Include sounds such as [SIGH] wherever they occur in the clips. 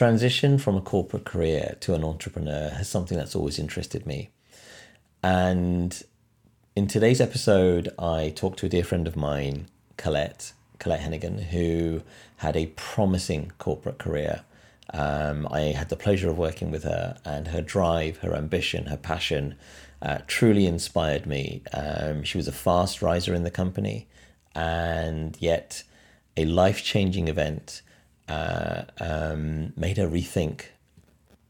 transition from a corporate career to an entrepreneur has something that's always interested me. And in today's episode, I talked to a dear friend of mine, Colette, Colette Heneghan, who had a promising corporate career. Um, I had the pleasure of working with her, and her drive, her ambition, her passion uh, truly inspired me. Um, she was a fast riser in the company, and yet a life changing event uh, um, made her rethink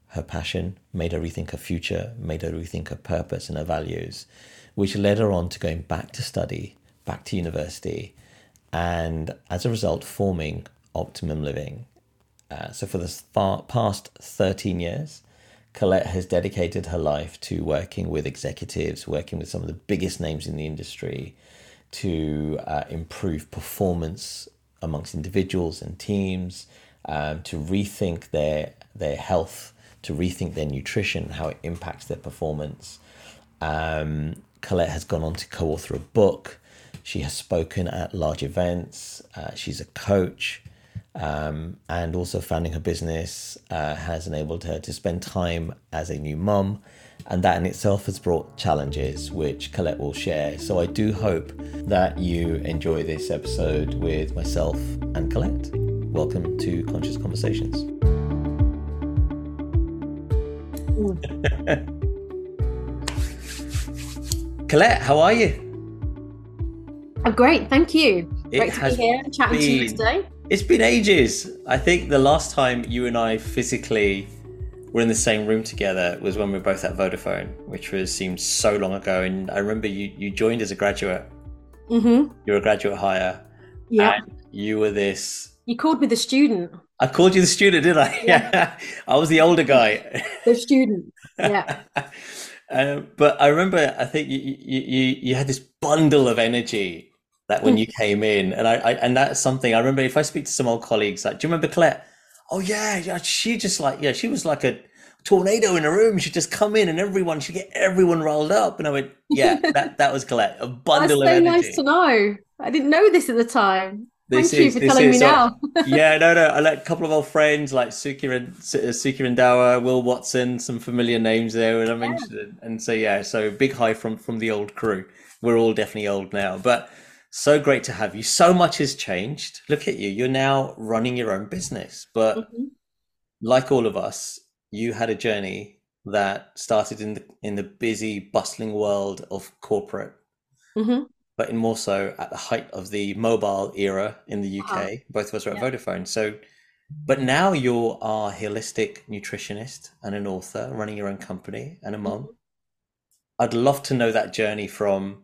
her passion, made her rethink her future, made her rethink her purpose and her values, which led her on to going back to study, back to university, and as a result, forming Optimum Living. Uh, so, for the far, past 13 years, Colette has dedicated her life to working with executives, working with some of the biggest names in the industry to uh, improve performance amongst individuals and teams, um, to rethink their their health, to rethink their nutrition, how it impacts their performance. Um, Colette has gone on to co-author a book. She has spoken at large events. Uh, she's a coach, um, and also founding her business uh, has enabled her to spend time as a new mum and that in itself has brought challenges which Colette will share. So I do hope that you enjoy this episode with myself and Colette. Welcome to Conscious Conversations. [LAUGHS] Colette, how are you? I'm great, thank you. It great to be here chatting been, to you today. It's been ages. I think the last time you and I physically were in the same room together was when we were both at Vodafone, which was seemed so long ago. And I remember you you joined as a graduate. Mm-hmm. You were a graduate hire. Yeah. you were this. You called me the student. I called you the student, did I? Yeah. [LAUGHS] I was the older guy. [LAUGHS] the student. Yeah. [LAUGHS] um, but I remember, I think you, you you you had this bundle of energy that when you came in, and I, I and that's something I remember. If I speak to some old colleagues, like, do you remember Colette? Oh yeah, yeah, she just like yeah, she was like a tornado in a room. She'd just come in and everyone she'd get everyone rolled up. And I went, yeah, [LAUGHS] that that was Colette. A bundle That's so nice to know. I didn't know this at the time. This Thank is, you for telling is, me now. Uh, yeah, no, no. I let a couple of old friends like Suki and uh, Suki Randhawa, Will Watson, some familiar names there, and I mentioned yeah. And so yeah, so big hi from from the old crew. We're all definitely old now, but so great to have you. So much has changed. Look at you. You're now running your own business. But mm-hmm. like all of us, you had a journey that started in the in the busy, bustling world of corporate. Mm-hmm. But in more so at the height of the mobile era in the UK. Uh-huh. Both of us were at yeah. Vodafone. So but now you're a holistic nutritionist and an author running your own company and a mom. Mm-hmm. I'd love to know that journey from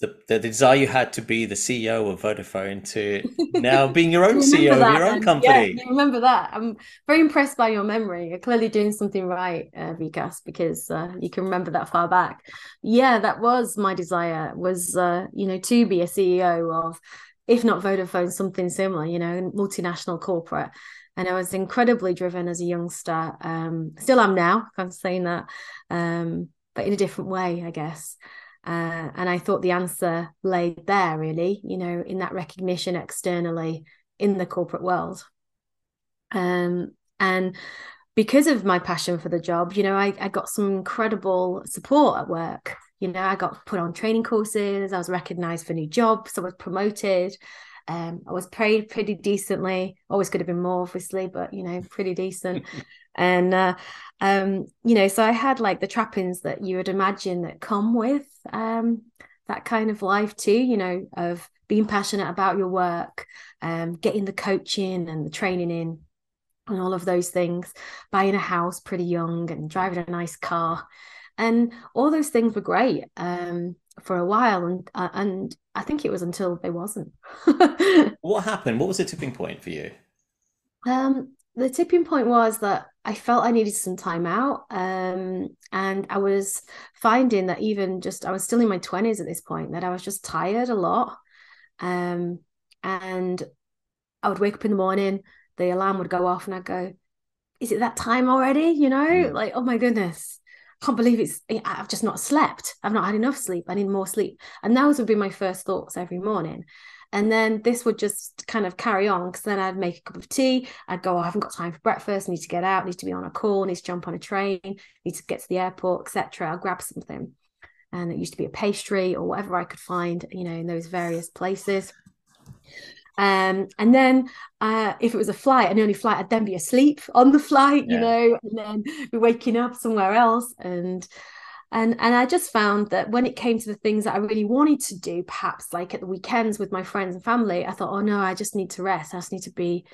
the, the desire you had to be the CEO of Vodafone to [LAUGHS] now being your own CEO of your own company. Yeah, remember that. I'm very impressed by your memory. You're clearly doing something right, uh, Vikas, because uh, you can remember that far back. Yeah, that was my desire was, uh, you know, to be a CEO of, if not Vodafone, something similar, you know, multinational corporate. And I was incredibly driven as a youngster. Um, still am now, I'm saying that, um, but in a different way, I guess. Uh, and I thought the answer lay there, really, you know, in that recognition externally in the corporate world. Um, and because of my passion for the job, you know, I, I got some incredible support at work. You know, I got put on training courses, I was recognized for new jobs, I was promoted. Um, I was paid pretty decently. Always could have been more, obviously, but you know, pretty decent. [LAUGHS] and uh, um, you know, so I had like the trappings that you would imagine that come with um, that kind of life too. You know, of being passionate about your work, um, getting the coaching and the training in, and all of those things. Buying a house pretty young and driving a nice car, and all those things were great um, for a while. And uh, and I think it was until they wasn't. [LAUGHS] what happened? What was the tipping point for you? Um, the tipping point was that I felt I needed some time out. Um, and I was finding that even just, I was still in my 20s at this point, that I was just tired a lot. Um, and I would wake up in the morning, the alarm would go off, and I'd go, Is it that time already? You know, mm. like, oh my goodness. I can't believe it's I've just not slept. I've not had enough sleep. I need more sleep. And those would be my first thoughts every morning. And then this would just kind of carry on because then I'd make a cup of tea. I'd go, oh, I haven't got time for breakfast. need to get out. Need to be on a call. Need to jump on a train. Need to get to the airport, etc. I'll grab something, and it used to be a pastry or whatever I could find, you know, in those various places. Um, and then uh, if it was a flight, an early flight, I'd then be asleep on the flight, you know, and then be waking up somewhere else. And and and i just found that when it came to the things that i really wanted to do perhaps like at the weekends with my friends and family i thought oh no i just need to rest. I just need to be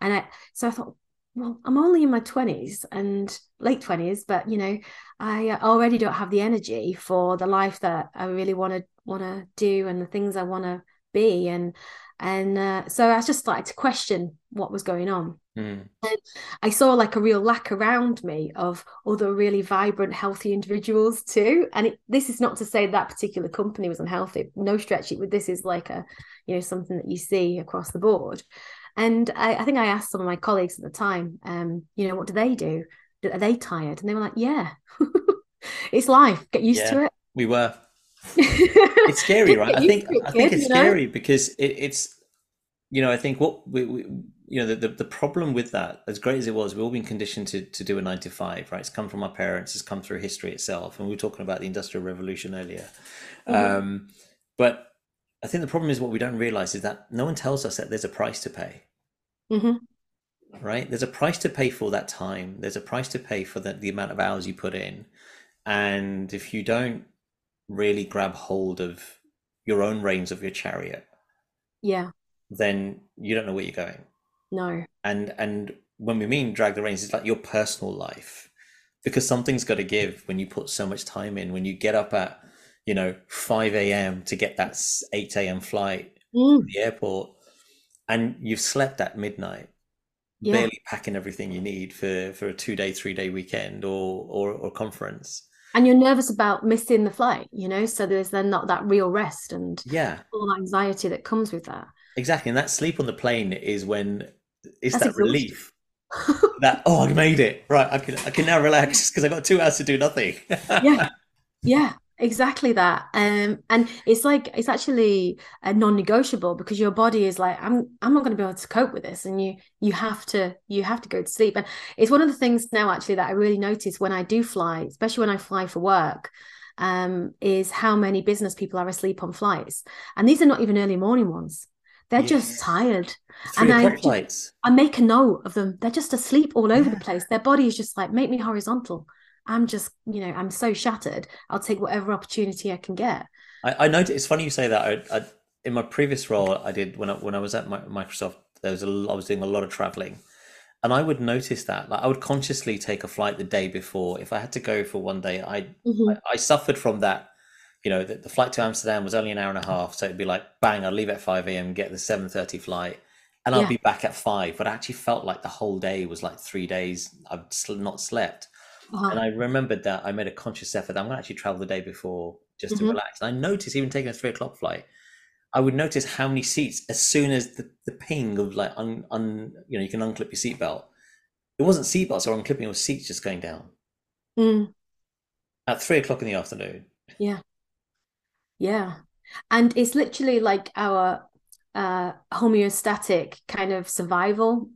and i so i thought well i'm only in my 20s and late 20s but you know i already don't have the energy for the life that i really want to want to do and the things i want to be and and uh, so i just started to question what was going on Mm. And I saw like a real lack around me of other really vibrant, healthy individuals too. And it, this is not to say that particular company was unhealthy. No stretch. It, this is like a, you know, something that you see across the board. And I, I think I asked some of my colleagues at the time, um, you know, what do they do? Are they tired? And they were like, yeah, [LAUGHS] it's life. Get used yeah, to it. We were. [LAUGHS] it's scary, right? I think I think it's scary because it, it's you know I think what we, we you know the, the, the problem with that as great as it was we've all been conditioned to, to do a nine to five right? It's come from our parents it's come through history itself and we were talking about the industrial revolution earlier. Mm-hmm. um, but i think the problem is what we don't realize is that no one tells us that there's a price to pay. Mm-hmm. right? There's a price to pay for that time. There's a price to pay for the, the amount of hours you put in. And if you don't really grab hold of your own reins of your chariot yeah. then you don't know where you're going no. And and when we mean drag the reins, it's like your personal life, because something's got to give when you put so much time in. When you get up at you know five a.m. to get that eight a.m. flight mm. to the airport, and you've slept at midnight, yeah. barely packing everything you need for for a two day, three day weekend or or, or conference and you're nervous about missing the flight you know so there's then not that real rest and yeah all the anxiety that comes with that exactly and that sleep on the plane is when it's That's that relief that [LAUGHS] oh I made it. Right I can I can now relax because I got two hours to do nothing. Yeah. [LAUGHS] Yeah exactly that. Um and it's like it's actually a non-negotiable because your body is like i'm i'm not going to be able to cope with this and you you have to you have to go to sleep. And it's one of the things now actually that i really notice when i do fly especially when i fly for work um is how many business people are asleep on flights. And these are not even early morning ones they're just tired. And I. I make a note of them. They're just asleep all over yeah. the place. Their body is just like, make me horizontal. I'm just, you know, I'm so shattered. I'll take whatever opportunity I can get. I, I know it's funny you say that. I, I, in my previous role, I did when I, when I was at Microsoft. There was a, I was doing a lot of traveling, and I would notice that. Like I would consciously take a flight the day before if I had to go for one day. I mm-hmm. I, I suffered from that you know, the, the, flight to Amsterdam was only an hour and a half, so it'd be like bang, I'd leave at five a.m., get the seven thirty flight, and I'll yeah. be back at five. But I actually felt like the whole day was like three days I've not slept, uh-huh. and I remembered that I made a conscious effort. I'm going to actually travel the day before just mm-hmm. to relax. And I noticed even taking a three o'clock flight, I would notice how many seats as soon as the, the ping of like un, un you know you can unclip your seatbelt. It wasn't seatbelts or unclipping; it was seats just going down. Mm. At three o'clock in the afternoon. Yeah. Yeah. And it's literally like our uh, homeostatic kind of survival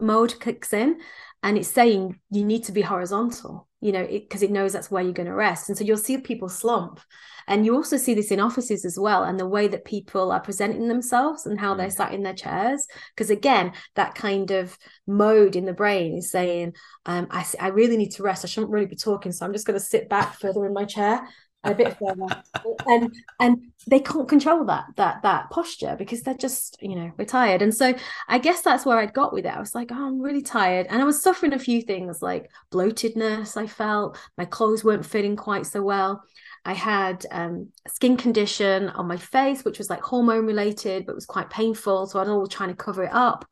mode kicks in. And it's saying you need to be horizontal, you know, because it, it knows that's where you're going to rest. And so you'll see people slump. And you also see this in offices as well, and the way that people are presenting themselves and how they're mm. sat in their chairs. Because again, that kind of mode in the brain is saying, um, I, I really need to rest. I shouldn't really be talking. So I'm just going to sit back further in my chair a bit further. And and they can't control that that that posture because they're just you know we're tired. And so i guess that's where i'd got with it. I was like oh i'm really tired. And i was suffering a few things like bloatedness i felt. My clothes weren't fitting quite so well. I had um, skin condition on my face which was like hormone related but was quite painful. So i was always trying to cover it up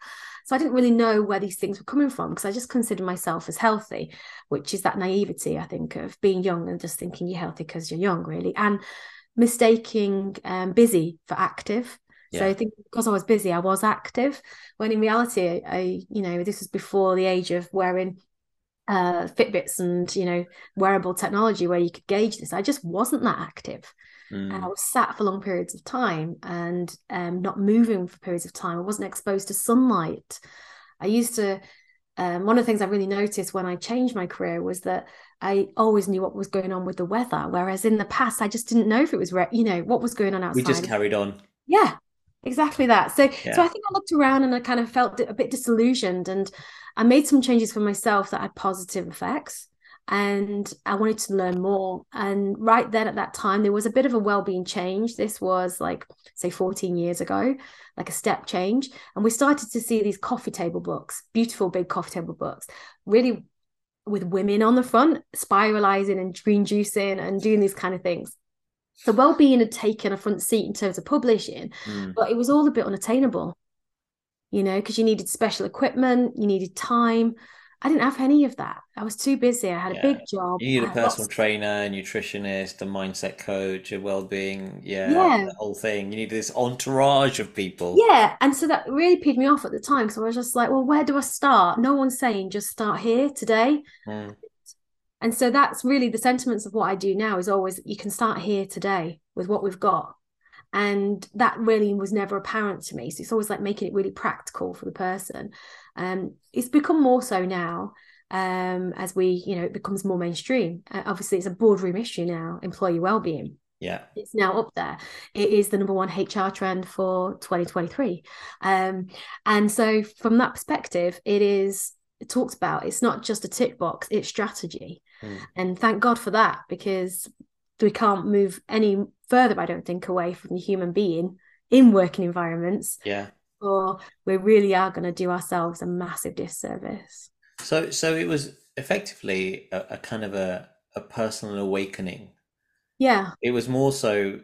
so I didn't really know where these things were coming from because I just considered myself as healthy, which is that naivety, I think, of being young and just thinking you're healthy because you're young, really. And mistaking um, busy for active. Yeah. So I think because I was busy, I was active. When in reality, I, you know, this was before the age of wearing uh, Fitbits and you know wearable technology where you could gauge this. I just wasn't that active. Mm. And I was sat for long periods of time and um, not moving for periods of time. I wasn't exposed to sunlight. I used to, um, one of the things I really noticed when I changed my career was that I always knew what was going on with the weather. Whereas in the past, I just didn't know if it was, re- you know, what was going on outside. We just carried on. Yeah, exactly that. So, yeah. so I think I looked around and I kind of felt a bit disillusioned and I made some changes for myself that had positive effects and I wanted to learn more. And right then at that time, there was a bit of a well-being change. This was like, say, 14 years ago, like a step change. And we started to see these coffee table books, beautiful big coffee table books, really with women on the front, spiralizing and green juicing and doing these kind of things. So well-being had taken a front seat in terms of publishing, mm. but it was all a bit unattainable, you know, because you needed special equipment, you needed time. I didn't have any of that. I was too busy. I had yeah. a big job. You need a personal trainer, a nutritionist, a mindset coach, a well-being, yeah, yeah, the whole thing. You need this entourage of people. Yeah, and so that really peed me off at the time. So I was just like, well, where do I start? No one's saying just start here today. Mm. And so that's really the sentiments of what I do now is always you can start here today with what we've got. And that really was never apparent to me. So it's always like making it really practical for the person. Um, it's become more so now um, as we, you know, it becomes more mainstream. Uh, obviously, it's a boardroom issue now, employee well-being. Yeah, it's now up there. It is the number one HR trend for 2023, um, and so from that perspective, it is talked about it's not just a tick box; it's strategy, mm. and thank God for that because we can't move any further. I don't think away from the human being in working environments. Yeah, or we really are going to do ourselves a massive disservice. So, so it was effectively a, a kind of a, a personal awakening. Yeah. It was more so,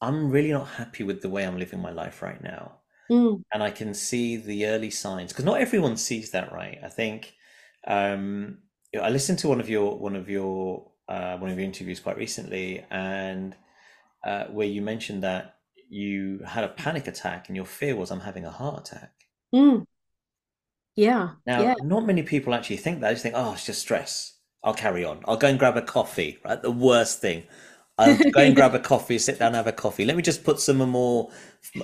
I'm really not happy with the way I'm living my life right now. Mm. And I can see the early signs because not everyone sees that, right? I think um, I listened to one of your one of your uh, one of your interviews quite recently, and uh, where you mentioned that you had a panic attack and your fear was I'm having a heart attack. Mm. Yeah. Now, yeah. not many people actually think that. I just think, oh, it's just stress. I'll carry on. I'll go and grab a coffee, right? The worst thing. I'll [LAUGHS] go and grab a coffee, sit down, have a coffee. Let me just put some more,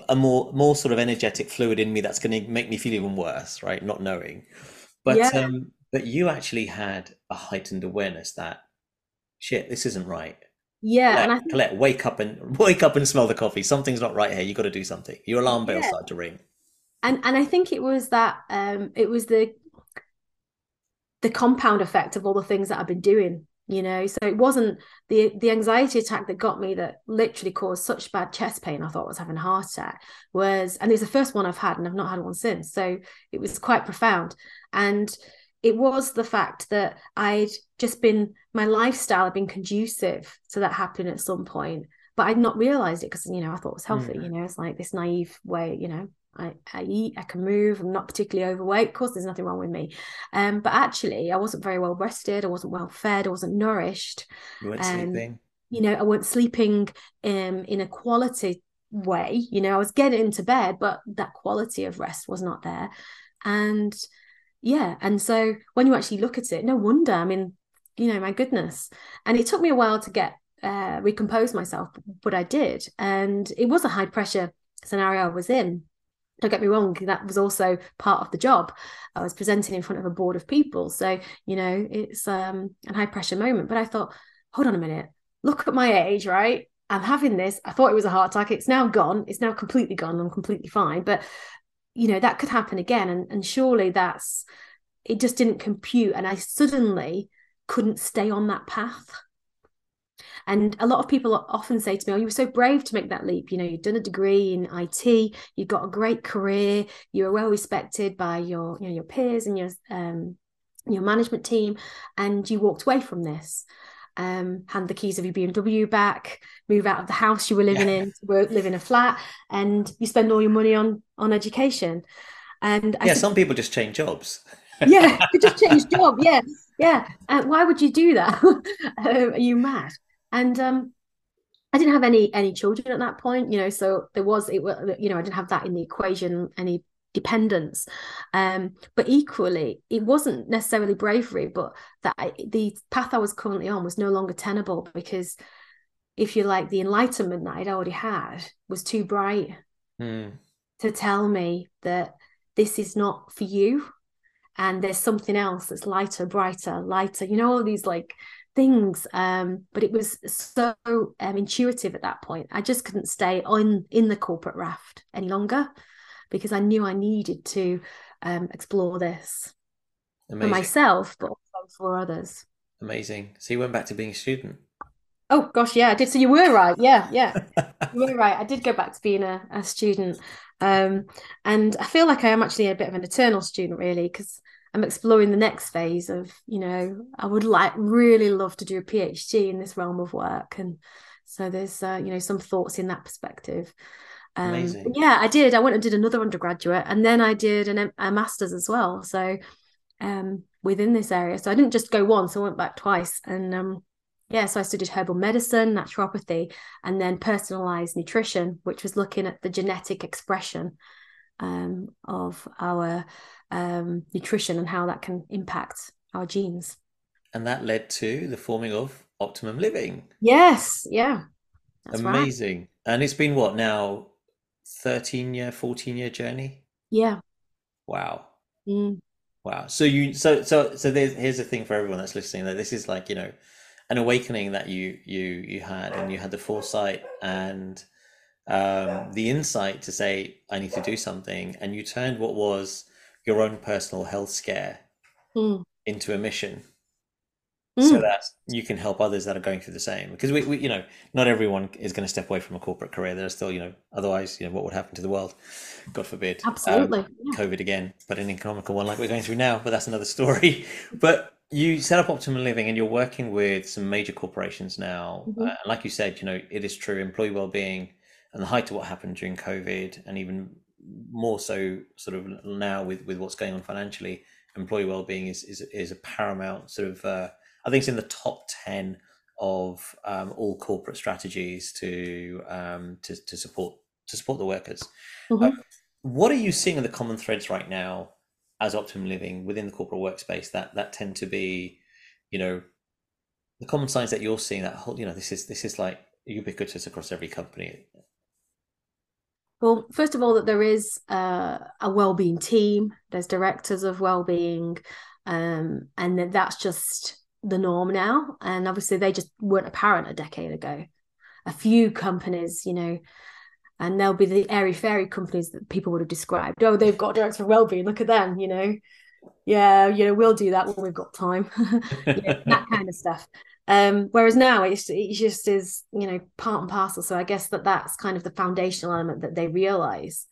a more, more sort of energetic fluid in me that's going to make me feel even worse, right? Not knowing. But, yeah. um, but you actually had a heightened awareness that shit, this isn't right. Yeah, Colette, and I think... Colette, wake up and [LAUGHS] wake up and smell the coffee. Something's not right here. You got to do something. Your alarm bell yeah. started to ring. And and I think it was that um it was the the compound effect of all the things that I've been doing. You know, so it wasn't the the anxiety attack that got me that literally caused such bad chest pain. I thought I was having a heart attack. Was and it was the first one I've had, and I've not had one since. So it was quite profound. And it was the fact that I'd just been my lifestyle had been conducive to that happening at some point, but I'd not realized it because you know I thought it was healthy. Mm. You know, it's like this naive way. You know, I, I eat, I can move, I'm not particularly overweight. Of course, there's nothing wrong with me. Um, but actually, I wasn't very well rested. I wasn't well fed. I wasn't nourished. You weren't um, sleeping. You know, I wasn't sleeping um, in a quality way. You know, I was getting into bed, but that quality of rest was not there. And yeah and so when you actually look at it no wonder i mean you know my goodness. And it took me a while to get uh, recompose myself but i did and it was a high pressure scenario i was in. Don't get me wrong that was also part of the job. I was presenting in front of a board of people so you know it's um a high pressure moment but i thought hold on a minute look at my age right? I'm having this. I thought it was a heart attack. It's now gone. It's now completely gone. I'm completely fine. But you know that could happen again and, and surely that's it just didn't compute and i suddenly couldn't stay on that path and a lot of people often say to me, Oh, you were so brave to make that leap. You know, you've done a degree in IT, you've got a great career, you are well respected by your, you know, your peers and your um your management team, and you walked away from this um, hand the keys of your BMW back, move out of the house you were living yeah. in, work, live in a flat, and you spend all your money on on education. And yeah, some people just change jobs. [LAUGHS] yeah, you just change job. Yeah, yeah. Uh, why would you do that? Um, [LAUGHS] are you mad? And um, I didn't have any any children at that point, you know, so there was it. You know, I didn't have that in the equation any dependence. Um, but equally it wasn't necessarily bravery but that I, the path i was currently on was no longer tenable because if you like, the enlightenment that I'd already had was too bright Mm. to tell me that this is not for you and there's something else that's lighter brighter lighter you know all these like things. Um but it was so um, intuitive at that point. I just couldn't stay on in the corporate raft any longer because i knew i needed to um explore this for myself but also for others. Amazing. So you went back to being a student. oh gosh yeah i did. So you were right. Yeah yeah. You were [LAUGHS] right. I did go back to being a, a student. Um and i feel like i am actually a bit of an eternal student really because i'm exploring the next phase of you know i would like really love to do a phd in this realm of work. And so there's uh, you know some thoughts in that perspective um yeah i did i went and did another undergraduate and then i did an, a master's as well so um within this area so i didn't just go once i went back twice and um yeah, so I studied herbal medicine, naturopathy, and then personalized nutrition, which was looking at the genetic expression um, of our um, nutrition and how that can impact our genes. And that led to the forming of Optimum Living. Yes, yeah, that's right. Amazing. And it's been what now? 13 year, 14 year journey? Yeah. Wow. Mm. Wow. So you so so so there's here's the thing for everyone that's listening that this is like, you know, an awakening that you you you had and you had the foresight and um the insight to say I need to do something and you turned what was your own personal health scare Mm. into a mission so Mm. that you can help others that are going through the same because we, we you know not everyone is going to step away from a corporate career there's still you know otherwise you know what would happen to the world god forbid um, Absolutely. Yeah. covid again but an economical one like we're going through now but that's another story [LAUGHS] but you set up optimum living and you're working with some major corporations now Mhm. uh, like you said you know it is true employee well-being and the height of what happened during covid and even more so sort of now with with what's going on financially employee well-being is is, is a paramount sort of uh, i think it's in the top 10 of um, all corporate strategies to um, to, to support to support the workers Mhm. what are you seeing in the common threads right now as optimum living within the corporate workspace that that tend to be you know the common signs that you're seeing that whole you know this is this is like ubiquitous across every company Well, first of all, that there is uh, a well-being team. There's directors of well-being, um, and that that's just the norm now. And obviously, they just weren't apparent a decade ago. A few companies, you know, and there'll be the airy fairy companies that people would have described. Oh, they've got a director of well-being. Look at them, you know. Yeah, you know, we'll do that when we've got time. [LAUGHS] Know, that kind of stuff. Um, whereas now it's it just is, you know, part and parcel. So I guess that that's kind of the foundational element that they realize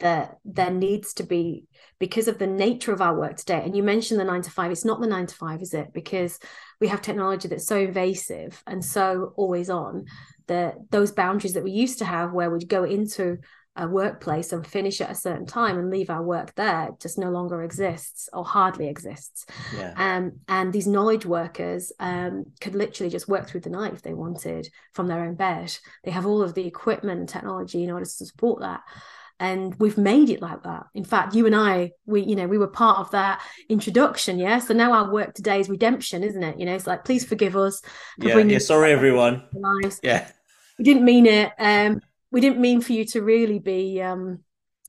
that there needs to be because of the nature of our work today. And you mentioned the nine to five. It's not the nine to five, is it? Because we have technology that's so invasive and so always on that those boundaries that we used to have, where we'd go into a workplace and finish at a certain time and leave our work there, just no longer exists or hardly exists. yeah Um, and these knowledge workers um, could literally just work through the night if they wanted from their own bed. They have all of the equipment and technology in order to support that. And we've made it like that. In fact, you and I, we, you know, we were part of that introduction. Yeah. So now our work today is redemption, isn't it? You know, it's like, please forgive us for yeah yeah sorry everyone yeah We didn't mean it. Um, we didn't mean for you to really be um,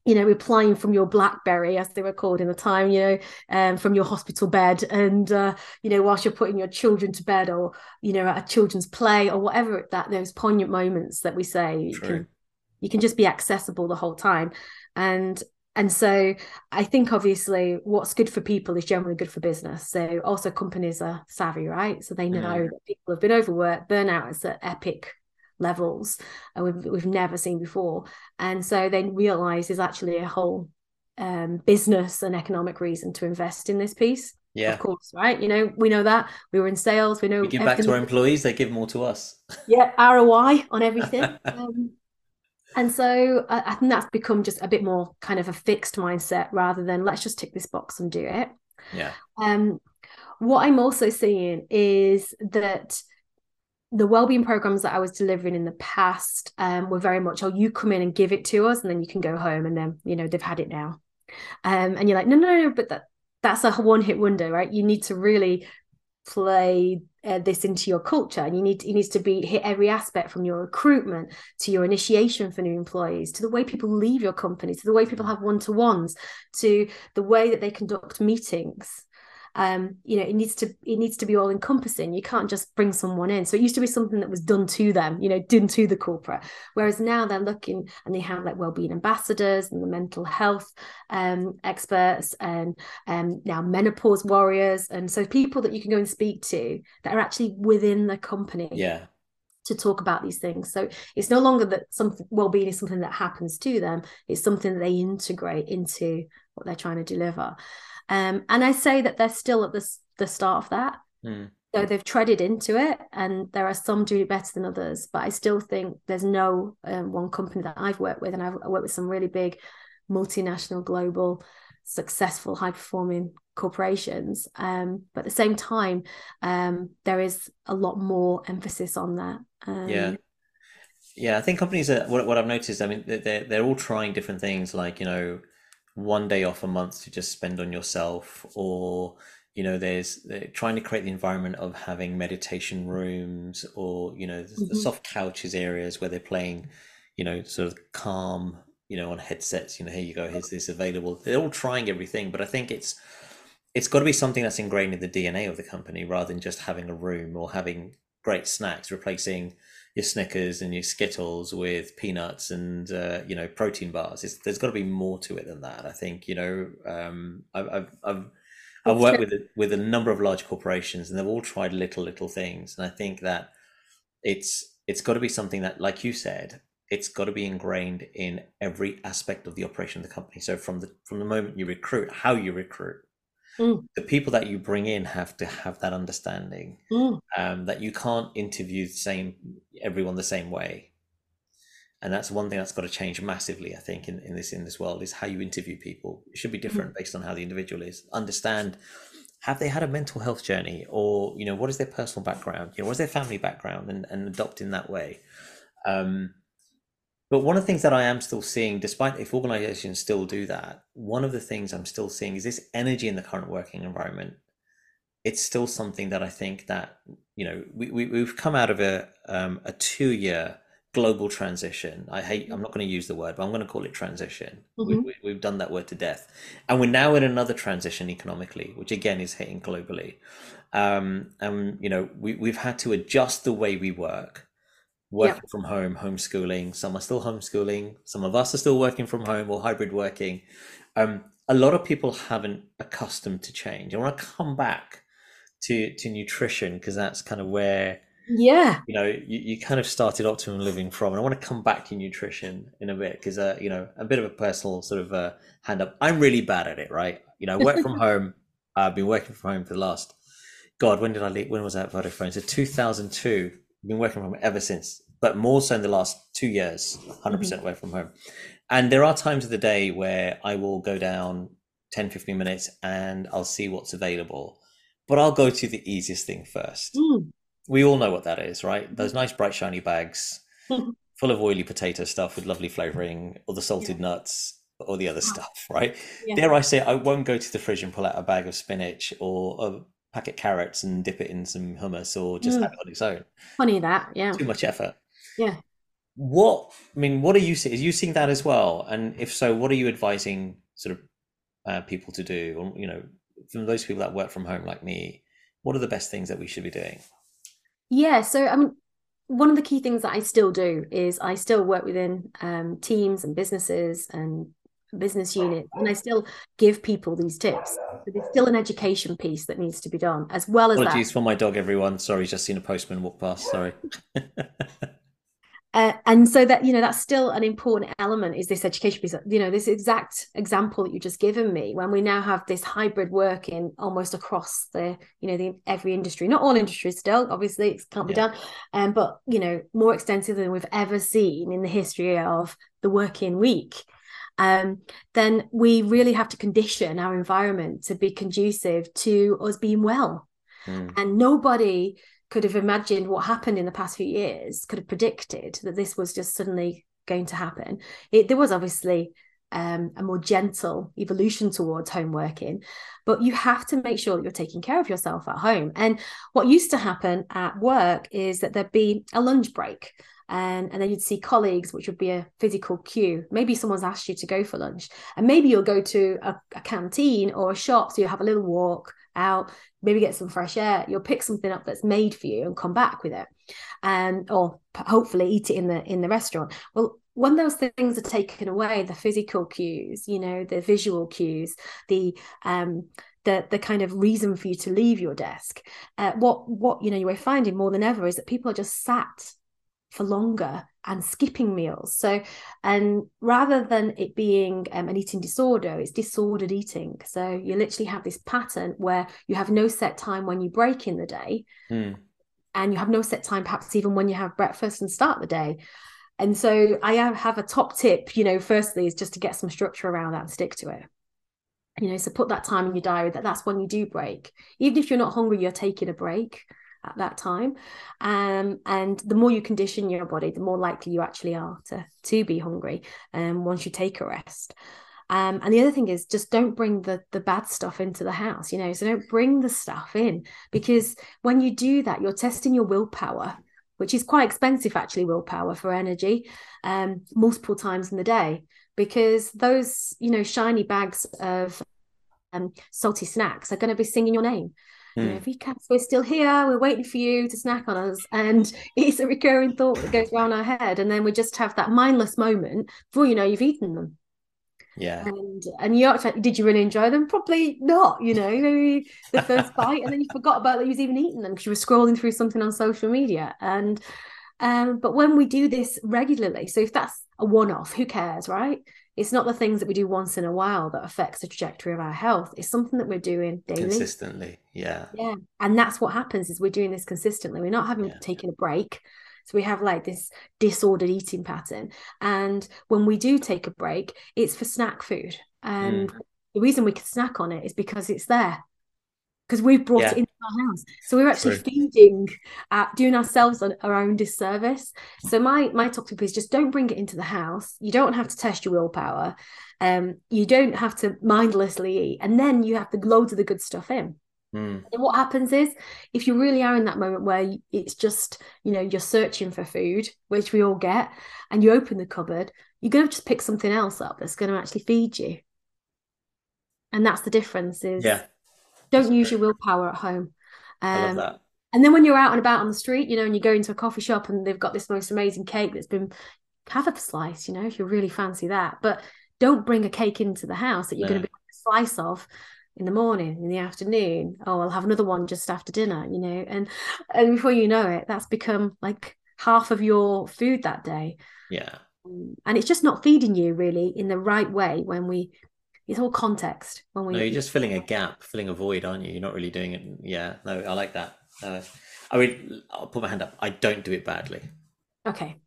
you know, replying from your BlackBerry, as they were called in the time, you know, um, from your hospital bed, and uh, you know, whilst you're putting your children to bed, or you know, at a children's play, or whatever that those poignant moments that we say, you can you can just be accessible the whole time, and and so I think obviously what's good for people is generally good for business. So also companies are savvy, right? So they know Mm. that people have been overworked, burnout is at epic levels uh, we've, we've never seen before. And so they realize there's actually a whole um, business and economic reason to invest in this piece. Yeah. of course right? You know we know that. We were in sales. We know we give back to our employees. They give more to us. Yeah ROI on everything. [LAUGHS] Um, and so I, I think that's become just a bit more kind of a fixed mindset rather than let's just tick this box and do it yeah um, what I'm also seeing is that the wellbeing programs that I was delivering in the past um, were very much, oh, you come in and give it to us, and then you can go home, and then you know they've had it now. Um, and you're like, no, no, no, but that that's a one hit wonder, right? You need to really play uh, this into your culture and you need you needs to be hit every aspect from your recruitment to your initiation for new employees to the way people leave your company to the way people have one-to-ones to the way that they conduct meetings um, you know, it needs to it needs to be all encompassing. You can't just bring someone in. So it used to be something that was done to them, you know, done to the corporate. Whereas now they're looking and they have like well-being ambassadors and the mental health um, experts and um, now menopause warriors, and so people that you can go and speak to that are actually within the company. Yeah to talk about these things. So it's no longer that something well-being is something that happens to them. It's something that they integrate into what they're trying to deliver. Um, and I say that they're still at the, the start of that. Mm. So they've treaded into it, and there are some doing it better than others. But I still think there's no um, one company that I've worked with, and I've worked with some really big multinational, global, successful, high performing corporations. Um, but at the same time, um, there is a lot more emphasis on that. Um, yeah. Yeah, I think companies are what, what I've noticed. I mean, they're they're all trying different things. Like you know, one day off a month to just spend on yourself or you know there's trying to create the environment of having meditation rooms or you know mm-hmm. the soft couches areas where they're playing you know sort of calm you know on headsets you know here you go here's this available they're all trying everything but i think it's it's got to be something that's ingrained in the dna of the company rather than just having a room or having great snacks replacing your Snickers and your Skittles with peanuts and uh, you know protein bars. It's, there's got to be more to it than that. I think you know um, I've, I've, I've I've worked with with a number of large corporations, and they've all tried little little things. And I think that it's it's got to be something that, like you said, it's got to be ingrained in every aspect of the operation of the company. So from the from the moment you recruit, how you recruit, Mm. The people that you bring in have to have that understanding mm. um, that you can't interview the same everyone the same way, and that's one thing that's got to change massively. I think in, in this in this world is how you interview people. It should be mm. different mm. based on how the individual is. Understand have they had a mental health journey, or you know what is their personal background, you know what is their family background, and and adopt in that way. Um, but one of the things that I am still seeing, despite if organizations still do that, one of the things I'm still seeing is this energy in the current working environment. It's still something that I think that you know we, we we've come out of a um, a two year global transition. I hate I'm not going to use the word, but I'm going to call it transition. Mm-hmm. We, we, have done that word to death, and we're now in another transition economically, which again is hitting globally. Um, and you know we we've had to adjust the way we work working yeah. from home, homeschooling. Some are still homeschooling. Some of us are still working from home or hybrid working. Um, a lot of people haven't accustomed to change. I want to come back to to nutrition because that's kind of where yeah you know you, you kind of started optimum living from and i want to come back to nutrition in a bit because uh, you know a bit of a personal sort of uh, hand up i'm really bad at it right you know I work from [LAUGHS] home i've been working from home for the last god when did i leave when was that vodafone so 2002 been working from home ever since, but more so in the last two years, 100% mm-hmm. away from home. And there are times of the day where I will go down 10, 15 minutes and I'll see what's available. But I'll go to the easiest thing first. Mm. We all know what that is, right? Those nice, bright, shiny bags [LAUGHS] full of oily potato stuff with lovely flavoring, or the salted yeah. nuts, or the other stuff, right? Yeah. Dare I say, I won't go to the fridge and pull out a bag of spinach or a packet carrots and dip it in some hummus or just mm. have it on its own. Funny that, yeah. Too much effort. Yeah. What I mean, what are you seeing? Are you seeing that as well? And if so, what are you advising sort of uh, people to do? Or you know, from those people that work from home like me, what are the best things that we should be doing? Yeah, so I mean, one of the key things that I still do is I still work within um, teams and businesses and business unit and I still give people these tips. But there's still an education piece that needs to be done as well as Apologies that. for my dog, everyone. Sorry, just seen a postman walk past. Sorry. [LAUGHS] uh, and so that you know that's still an important element is this education piece you know this exact example that you just given me when we now have this hybrid working almost across the you know the every industry not all industries still obviously it can't be yeah. done um, but you know more extensive than we've ever seen in the history of the working week um, then we really have to condition our environment to be conducive to us being well. Mm. And nobody could have imagined what happened in the past few years, could have predicted that this was just suddenly going to happen. It, there was obviously um, a more gentle evolution towards home working. But you have to make sure that you're taking care of yourself at home. And what used to happen at work is that there'd be a lunch break. And, and then you'd see colleagues, which would be a physical cue. Maybe someone's asked you to go for lunch, and maybe you'll go to a, a canteen or a shop. So you have a little walk out, maybe get some fresh air. You'll pick something up that's made for you and come back with it, and or hopefully eat it in the in the restaurant. Well, when those things are taken away, the physical cues, you know, the visual cues, the um, the the kind of reason for you to leave your desk, uh, what what you know you are finding more than ever is that people are just sat for longer and skipping meals. So, and rather than it being um, an eating disorder, it's disordered eating. So you literally have this pattern where you have no set time when you break in the day. Mm. And you have no set time, perhaps even when you have breakfast and start the day. And so I have a top tip, you know, firstly is just to get some structure around that and stick to it. You know, so put that time in your diary that that's when you do break. Even if you're not hungry, you're taking a break at that time. Um, and the more you condition your body, the more likely you actually are to to be hungry um, once you take a rest. Um, and the other thing is just don't bring the the bad stuff into the house, you know. So don't bring the stuff in because when you do that, you're testing your willpower which is quite expensive actually willpower for energy um, multiple times in the day because those you know shiny bags of um, salty snacks are going to be singing your name mm. you know, Vikas, we're still here we're waiting for you to snack on us and [LAUGHS] it's a recurring thought that goes around our head and then we just have that mindless moment before you know you've eaten them yeah. And and you actually did you really enjoy them? Probably not, you know, maybe the first bite and then you forgot about that you was even eating them because you were scrolling through something on social media. And um, but when we do this regularly, so if that's a one-off, who cares, right? It's not the things that we do once in a while that affects the trajectory of our health. It's something that we're doing daily. Consistently. Yeah. Yeah. And that's what happens is we're doing this consistently. We're not having yeah. taken a break so we have like this disordered eating pattern. And when we do take a break, it's for snack food. And mm. the reason we can snack on it is because it's there. Because we've brought yeah. it into our house. So we're actually True. feeding, uh, doing ourselves our own disservice. So my my top tip is just don't bring it into the house. You don't have to test your willpower. Um, you don't have to mindlessly eat. And then you have the loads of the good stuff in. Mm. And what happens is, if you really are in that moment where it's just, you know, you're searching for food, which we all get, and you open the cupboard, you're going to just pick something else up that's going to actually feed you. And that's the difference is yeah. Don't use your willpower at home. Um, I love that. And then when you're out and about on the street, you know, and you go into a coffee shop and they've got this most amazing cake that's been have a slice, you know, if you really fancy that. But don't bring a cake into the house that you're no. going to be a slice of in the morning in the afternoon oh i'll have another one just after dinner you know and and before you know it that's become like half of your food that day yeah um, and it's just not feeding you really in the right way when we it's all context when we no you're just filling a gap filling a void aren't you? You're not really doing it. Yeah no i like that. Uh, i mean i'll put my hand up. I don't do it badly. Okay.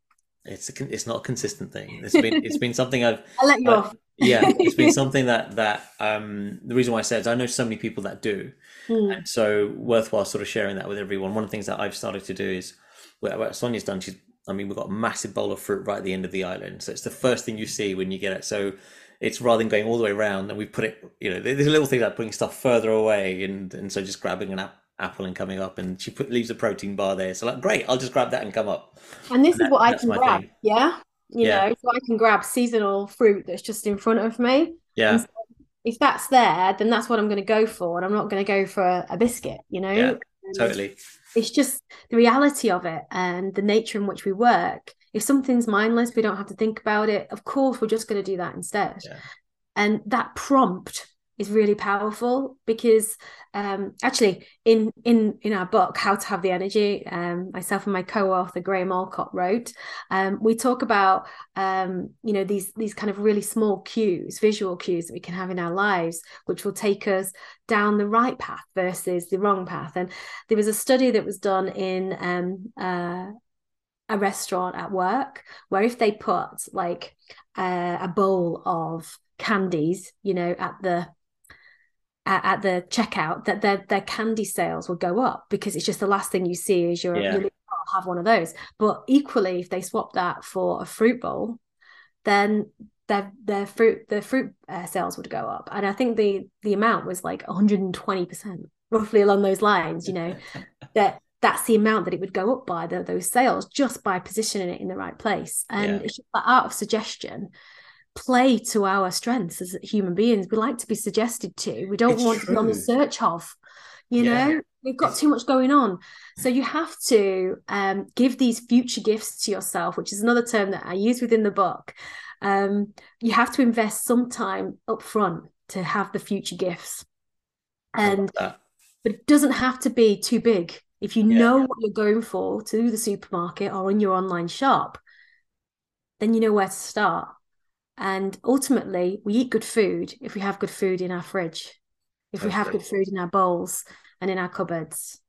It's a, it's not a consistent thing. It's been it's been something i've [LAUGHS] i'll let you off. yeah [LAUGHS] it's been something that that um the reason why i said is i know so many people that do. Mm. and so worthwhile sort of sharing that with everyone. One of the things that i've started to do is what sonia's done she's i mean we've got a massive bowl of fruit right at the end of the island. So it's the first thing you see when you get it. So it's rather than going all the way around and we put it you know there's a little thing like putting stuff further away and and so just grabbing an app apple and coming up and she put leaves a protein bar there so like great i'll just grab that and come up and this and is that, what i can grab thing. yeah you yeah. know, so I can grab seasonal fruit that's just in front of me. Yeah. So if that's there, then that's what I'm going to go for, and I'm not going to go for a, a biscuit. You know. Yeah, totally. It's just the reality of it and the nature in which we work. If something's mindless, we don't have to think about it. Of course, we're just going to do that instead. Yeah. And that prompt is really powerful because um, actually in in in our book how to have the energy um, myself and my co-author graham Allcott wrote um, we talk about um, you know these these kind of really small cues visual cues that we can have in our lives which will take us down the right path versus the wrong path and there was a study that was done in um, uh, a restaurant at work where if they put like uh, a bowl of candies you know at the at, the checkout that their their candy sales will go up because it's just the last thing you see is you're, yeah. you have one of those. But equally, if they swap that for a fruit bowl, then their their fruit their fruit uh, sales would go up, and I think the the amount was like 120 percent, roughly along those lines. You know, [LAUGHS] that that's the amount that it would go up by the, those sales just by positioning it in the right place, and yeah. it's just that art of suggestion play to our strengths as human beings. We like to be suggested to. We don't it's want true. to be on the search of. You yeah. know, we've got too much going on. So you have to um, give these future gifts to yourself, which is another term that I use within the book. Um, you have to invest some time up front to have the future gifts. And but it doesn't have to be too big. If you yeah. know what you're going for to the supermarket or in your online shop, then you know where to start. And ultimately, we eat good food if we have good food in our fridge, if we have good food in our bowls and in our cupboards.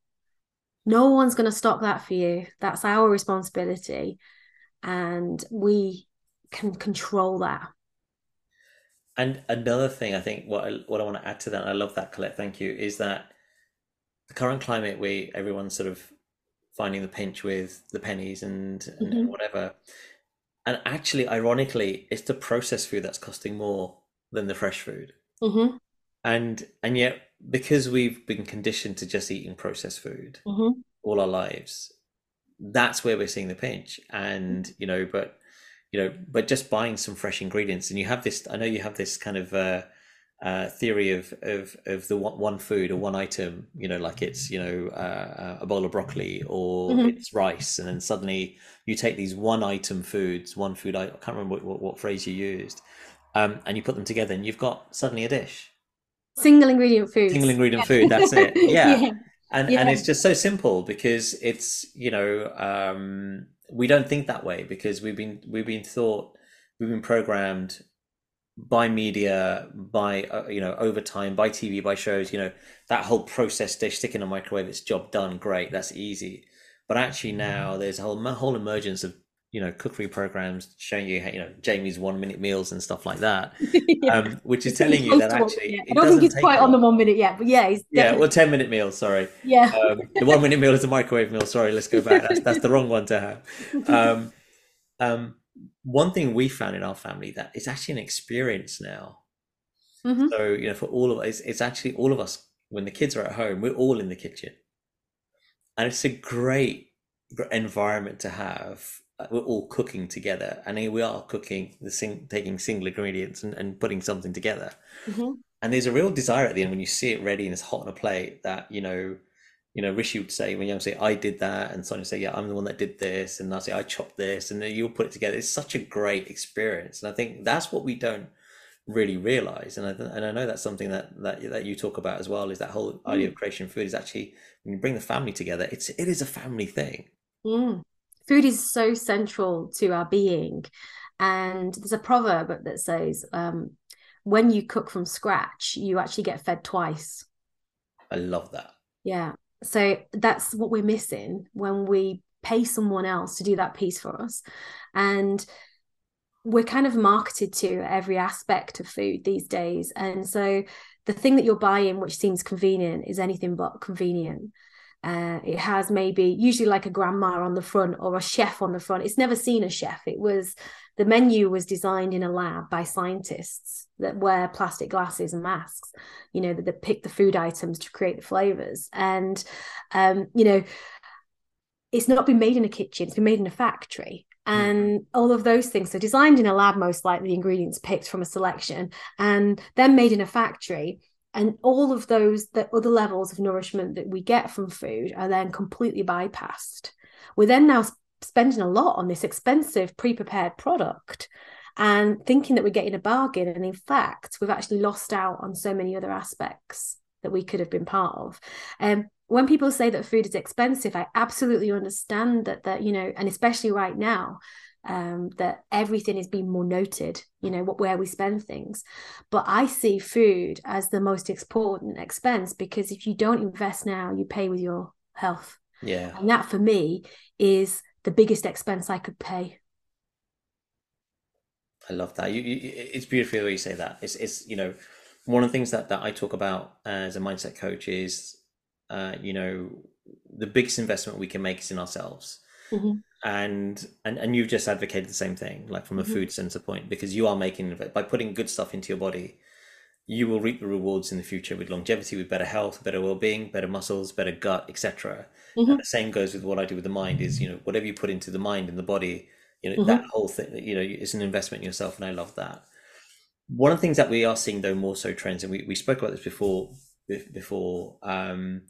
No one's going to stock that for you. That's our responsibility. And we can control that. And another thing, I think what I, what I want to add to that, and I love that, Colette, thank you, is that the current climate where everyone's sort of finding the pinch with the pennies and, and mm-hmm. whatever and actually ironically it's the processed food that's costing more than the fresh food mm-hmm. and and yet because we've been conditioned to just eating processed food mm-hmm. all our lives that's where we're seeing the pinch and you know but you know but just buying some fresh ingredients and you have this i know you have this kind of uh uh, theory of, of of the one, one food or one item, you know, like it's you know uh, a bowl of broccoli or mm-hmm. it's rice, and then suddenly you take these one item foods, one food. I can't remember what, what, what phrase you used, um, and you put them together, and you've got suddenly a dish. Single ingredient food. Single ingredient food. That's it. [LAUGHS] Yeah. yeah. And yeah. and it's just so simple because it's you know um, we don't think that way because we've been we've been thought we've been programmed by media, by uh, you know, over time, by TV, by shows, you know, that whole process. dish, stick in a microwave, it's job done, great, that's easy. But actually now there's a whole whole emergence of you know cookery programs showing you you know Jamie's one minute meals and stuff like that, [LAUGHS] yeah. um, which is telling you that actually yeah. I don't think he's quite on the one minute yet, but yeah, he's yeah, well, ten minute meal. Sorry, yeah, um, the one minute meal is a microwave meal. Sorry, let's go back. That's, that's the wrong one to have. [LAUGHS] Um, um, one thing we found in our family that it's actually an experience now. Mm-hmm. So you know, for all of us, it's, it's actually all of us. When the kids are at home, we're all in the kitchen, and it's a great environment to have. Uh, we're all cooking together, and here we are cooking the sing, taking single ingredients and, and putting something together. Mm-hmm. And there's a real desire at the end when you see it ready and it's hot on a plate that you know you know, Rishi would say when you say I did that, and Sonia say, yeah, I'm the one that did this, and I say I chopped this, and then you'll put it together. It's such a great experience, and I think that's what we don't really realize. And I and I know that's something that that that you talk about as well. Is that whole mm. idea of creation food is actually when you bring the family together, it's it is a family thing. Mm. Food is so central to our being, and there's a proverb that says, um, "When you cook from scratch, you actually get fed twice." I love that. Yeah, so that's what we're missing when we pay someone else to do that piece for us and we're kind of marketed to every aspect of food these days and so the thing that you're buying which seems convenient is anything but convenient uh, it has maybe usually like a grandma on the front or a chef on the front. It's never seen a chef. It was the menu was designed in a lab by scientists that wear plastic glasses and masks, you know, that, that pick the food items to create the flavors. And, um, you know, it's not been made in a kitchen, it's been made in a factory. Mm-hmm. And all of those things. So, designed in a lab, most likely, the ingredients picked from a selection and then made in a factory and all of those the other levels of nourishment that we get from food are then completely bypassed we're then now spending a lot on this expensive pre-prepared product and thinking that we're getting a bargain and in fact we've actually lost out on so many other aspects that we could have been part of um, when people say that food is expensive i absolutely understand that that you know and especially right now um, that everything is being more noted, you know, what where we spend things. But I see food as the most important expense because if you don't invest now, you pay with your health. Yeah. And that for me is the biggest expense I could pay. I love that. You, you, it's beautiful the way you say that. It's, it's, you know, one of the things that, that I talk about as a mindset coach is, uh, you know, the biggest investment we can make is in ourselves. Mm-hmm and and and you've just advocated the same thing like from a mm-hmm. food sensor point because you are making by putting good stuff into your body you will reap the rewards in the future with longevity with better health better well-being better muscles better gut etc mm-hmm. the same goes with what i do with the mind is you know whatever you put into the mind and the body you know mm-hmm. that whole thing you know it's an investment in yourself and i love that one of the things that we are seeing though more so trends and we, we spoke about this before before um,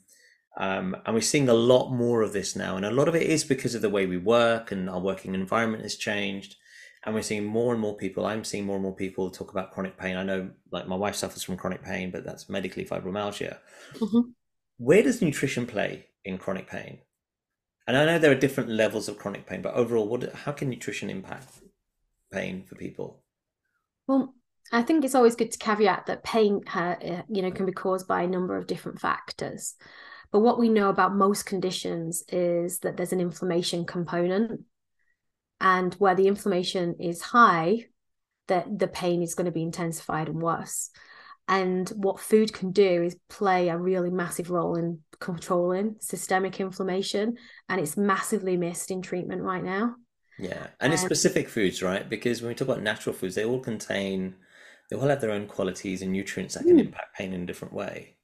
um, and we're seeing a lot more of this now. And a lot of it is because of the way we work and our working environment has changed. And we're seeing more and more people. I'm seeing more and more people talk about chronic pain. I know, like, my wife suffers from chronic pain, but that's medically fibromyalgia. Mm-hmm. Where does nutrition play in chronic pain? And I know there are different levels of chronic pain, but overall, what how can nutrition impact pain for people? Well, I think it's always good to caveat that pain, uh, you know, can be caused by a number of different factors. But what we know about most conditions is that there's an inflammation component. And where the inflammation is high, that the pain is going to be intensified and worse. And what food can do is play a really massive role in controlling systemic inflammation. And it's massively missed in treatment right now. Yeah. And it's specific foods, right? Because when we talk about natural foods, they all contain, they all have their own qualities and nutrients that can mm. impact pain in a different way.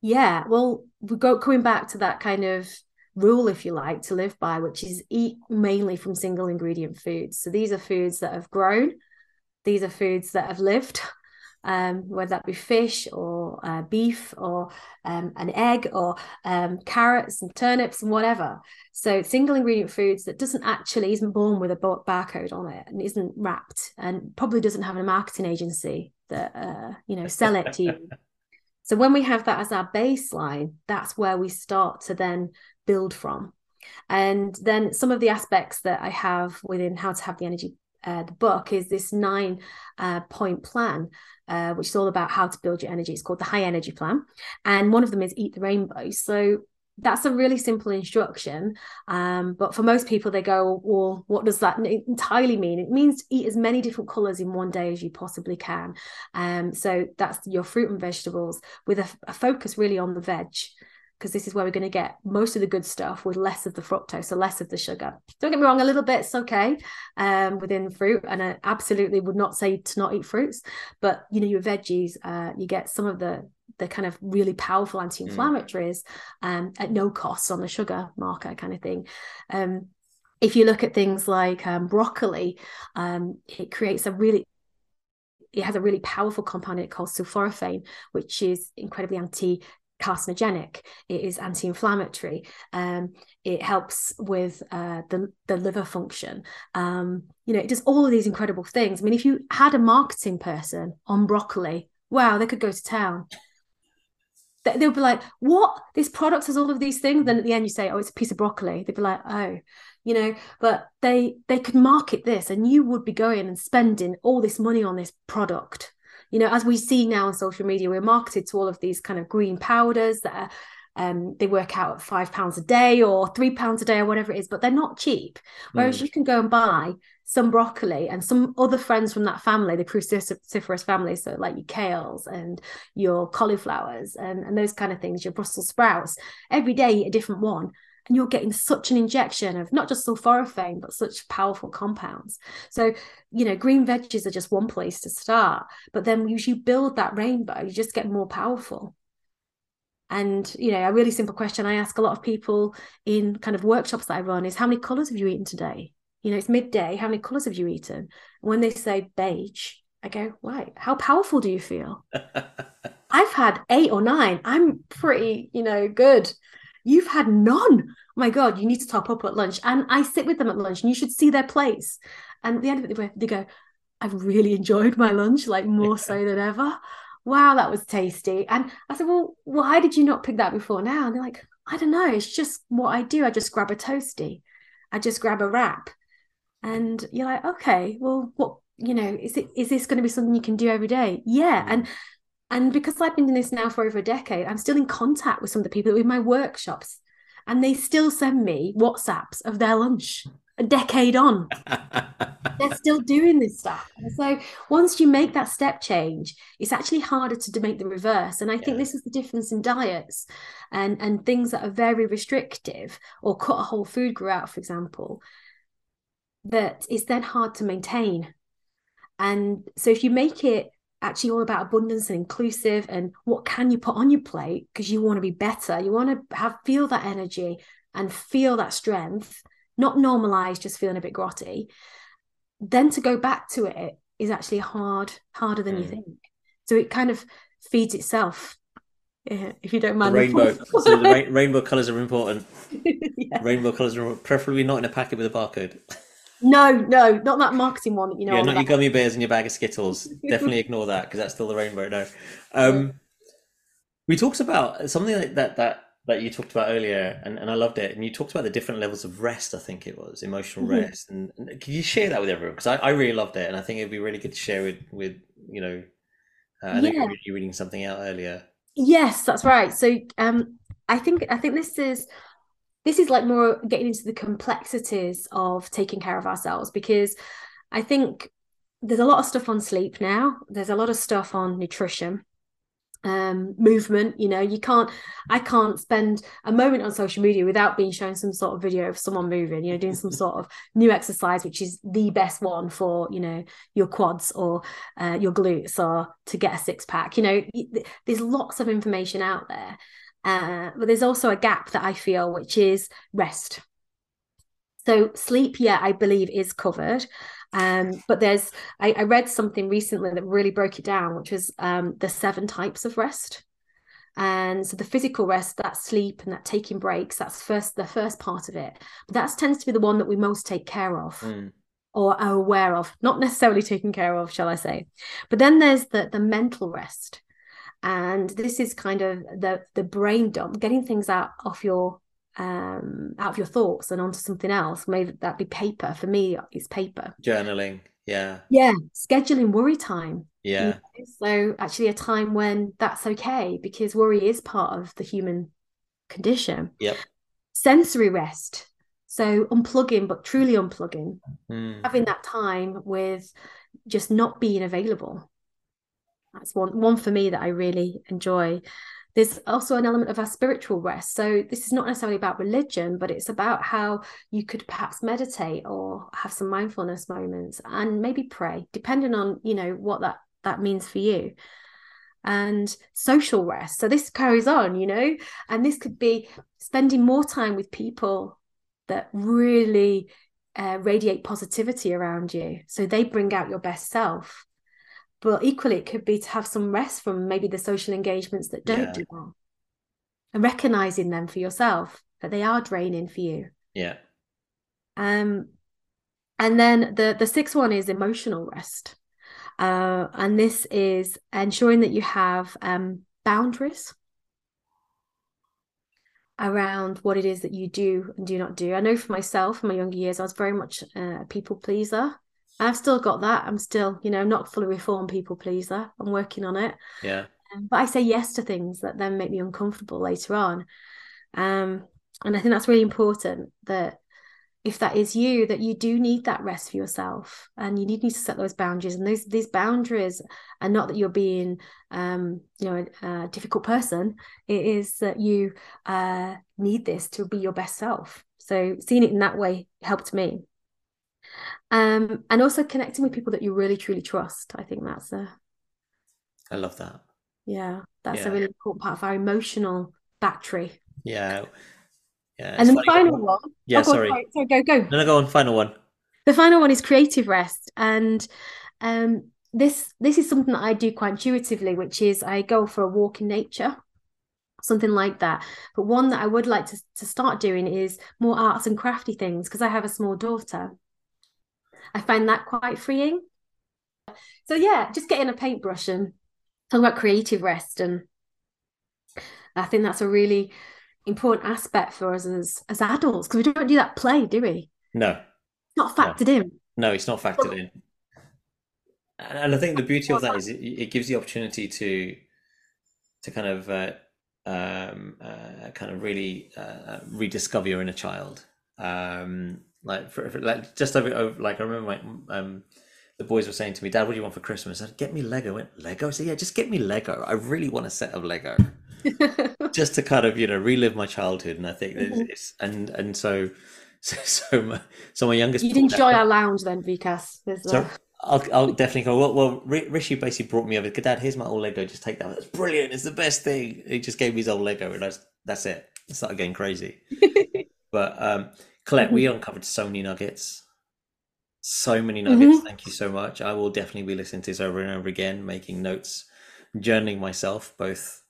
Yeah, well, we go coming back to that kind of rule, if you like, to live by, which is eat mainly from single ingredient foods. So these are foods that have grown, these are foods that have lived, [LAUGHS] um, whether that be fish or uh, beef or um, an egg or um, carrots and turnips and whatever. So single ingredient foods that doesn't actually isn't born with a barcode on it and isn't wrapped and probably doesn't have a marketing agency that uh, you know sell it to you. [LAUGHS] So when we have that as our baseline, that's where we start to then build from. And then some of the aspects that I have within how to have the energy uh, the book is this nine uh, point plan, uh, which is all about how to build your energy. It's called the High Energy Plan, and one of them is Eat the Rainbow. So that's a really simple instruction. Um, but for most people, they go, well, what does that entirely mean? It means to eat as many different colors in one day as you possibly can. Um, so that's your fruit and vegetables with a, a focus really on the veg because this is where we're going to get most of the good stuff with less of the fructose, so less of the sugar. Don't get me wrong, a little bit's okay um, within fruit, and I absolutely would not say to not eat fruits, but you know your veggies, uh, you get some of the the kind of really powerful anti-inflammatories mm. um, at no cost on the sugar marker kind of thing. Um, if you look at things like um, broccoli, um, it creates a really it has a really powerful compound in it called sulforaphane, which is incredibly anti carcinogenic it is anti-inflammatory um, it helps with uh, the, the liver function um, you know it does all of these incredible things i mean if you had a marketing person on broccoli wow they could go to town they'll be like, "What? This product has all of these things." Then at the end, you say, "Oh, it's a piece of broccoli." They'd be like, "Oh." You know, but they they could market this, and you would be going and spending all this money on this product. You know, as we see now on social media, we're marketed to all of these kind of green powders that are um, they work out at five pounds a day or three pounds a day or whatever it is, but they're not cheap. Whereas mm. you can go and buy some broccoli and some other friends from that family, the cruciferous family, so like your kales and your cauliflowers and, and those kind of things, your Brussels sprouts, every day a different one. And you're getting such an injection of not just sulforaphane, but such powerful compounds. So, you know, green veggies are just one place to start. But then as you build that rainbow, you just get more powerful. And, you know, a really simple question I ask a lot of people in kind of workshops that I run is how many colors have you eaten today? You know, it's midday. How many colors have you eaten? And when they say beige, I go, right, how powerful do you feel? [LAUGHS] I've had eight or nine. I'm pretty, you know, good. You've had none. Oh my God, you need to top up at lunch. And I sit with them at lunch and you should see their plates. And at the end of it, they go, I've really enjoyed my lunch, like [LAUGHS] more so than ever wow, that was tasty. And I said, well, why did you not pick that before now? And they're like, I don't know. It's just what I do. I just grab a toasty. I just grab a wrap. And you're like, okay, well, what, you know, is it, is this going to be something you can do every day? Yeah. And, and because I've been doing this now for over a decade, I'm still in contact with some of the people with my workshops and they still send me WhatsApps of their lunch. a decade on. [LAUGHS] They're still doing this stuff. And so once you make that step change, it's actually harder to make the reverse. And I think this is the difference in diets and, and things that are very restrictive or cut a whole food group out, for example, that it's then hard to maintain. And so if you make it actually all about abundance and inclusive and what can you put on your plate because you want to be better, you want to have feel that energy and feel that strength, not normalize just feeling a bit grotty, then to go back to it is actually hard, harder than you Mm. think. So it kind of feeds itself. Yeah, if you don't The mind rainbow. [LAUGHS] so the rain, rainbow colors are important. [LAUGHS] yeah. Rainbow colors are preferably not in a packet with a barcode. No, no, not that marketing one that you know. yeah, not your gummy bears and your bag of Skittles. [LAUGHS] Definitely ignore that because that's still the rainbow. No. Um, we talked about something like that that that you talked about earlier, and, and I loved it. And you talked about the different levels of rest. I think it was emotional Mhm. rest. And, and can you share that with everyone? Because I, I really loved it, and I think it'd be really good to share with with you know. Uh, I think Yeah. you were reading something out earlier. Yes, that's right. So um I think I think this is this is like more getting into the complexities of taking care of ourselves because I think there's a lot of stuff on sleep now. There's a lot of stuff on nutrition, um, movement. You know, you can't I can't spend a moment on social media without being shown some sort of video of someone moving, you know, doing some sort of new exercise, which is the best one for, you know, your quads or uh, your glutes or to get a six pack. You know, there's lots of information out there. Uh, but there's also a gap that I feel, which is rest. So sleep, yeah, I believe is covered. Um, but there's I, I read something recently that really broke it down, which was um, the seven types of rest. And so the physical rest, that sleep and that taking breaks, that's first the first part of it. But that tends to be the one that we most take care of Mm. or are aware of, not necessarily taken care of, shall I say. But then there's the the mental rest. And this is kind of the the brain dump, getting things out off your um out of your thoughts and onto something else. Maybe that be paper. For me, it's paper. Journaling. Yeah. Yeah. Scheduling worry time. you Yeah. know? So actually a time when that's okay because worry is part of the human condition. Yep. Sensory rest. So unplugging, but truly unplugging Mm. having that time with just not being available. That's one one for me that I really enjoy. There's also an element of our spiritual rest. So this is not necessarily about religion, but it's about how you could perhaps meditate or have some mindfulness moments and maybe pray, depending on, you know, what that that means for you. And social rest. So this carries on, you know, and this could be spending more time with people that really uh, radiate positivity around you. So they bring out your best self. But equally, it could be to have some rest from maybe the social engagements that don't Yeah. do well and recognizing them for yourself that they are draining for you. Yeah. Um, and then the the sixth one is emotional rest. Uh, and this is ensuring that you have um, boundaries around what it is that you do and do not do. I know for myself, in my younger years, I was very much a people pleaser. I've still got that. I'm still, you know, not fully reformed people pleaser. I'm working on it. Yeah. Um, but I say yes to things that then make me uncomfortable later on. Um, and I think that's really important that if that is you, that you do need that rest for yourself and you need, need to set those boundaries. And those these boundaries are not that you're being um, you know, a, a difficult person. It is that you uh need this to be your best self. So seeing it in that way helped me. Um, and also connecting with people that you really truly trust. I think that's a I love that. yeah, that's Yeah. a really important part of our emotional battery. Yeah. Yeah. and the final one, Yeah, oh, go on, sorry. sorry, sorry, go, go. No, no, go on. Final one. The final one is creative rest, and um, this this is something that I do quite intuitively, which is I go for a walk in nature, something like that. But one that I would like to to start doing is more arts and crafty things because I have a small daughter. I find that quite freeing. So yeah, just getting a paintbrush and talk about creative rest, and I think that's a really important aspect for us as as adults because we don't do that play, do we? No, It's not factored in. no, it's not factored in. And and I think the beauty of that is it, it gives the opportunity to to kind of uh, um, uh, kind of really uh, rediscover your inner child, um, Like for, for like just over, over, like I remember my um the boys were saying to me, Dad, what do you want for Christmas? I said, get me Lego. I went, Lego? I said, yeah, just get me Lego. I really want a set of Lego. [LAUGHS] just to kind of, you know, relive my childhood. And I think mm-hmm. it's, and, and so, [LAUGHS] so, so my, so my youngest. You'd enjoy our lounge then, Vikas. So, I'll, I'll definitely go. Well, well, Rishi basically brought me over. Dad, here's my old Lego. Just take that. That's brilliant. It's the best thing. He just gave me his old Lego, and that's that's it. I started getting crazy. [LAUGHS] but um, Colette, we mm-hmm. uncovered so many nuggets. So many nuggets. Mm-hmm. Thank you so much. I will definitely be listening to this over and over again, making notes, journaling myself, both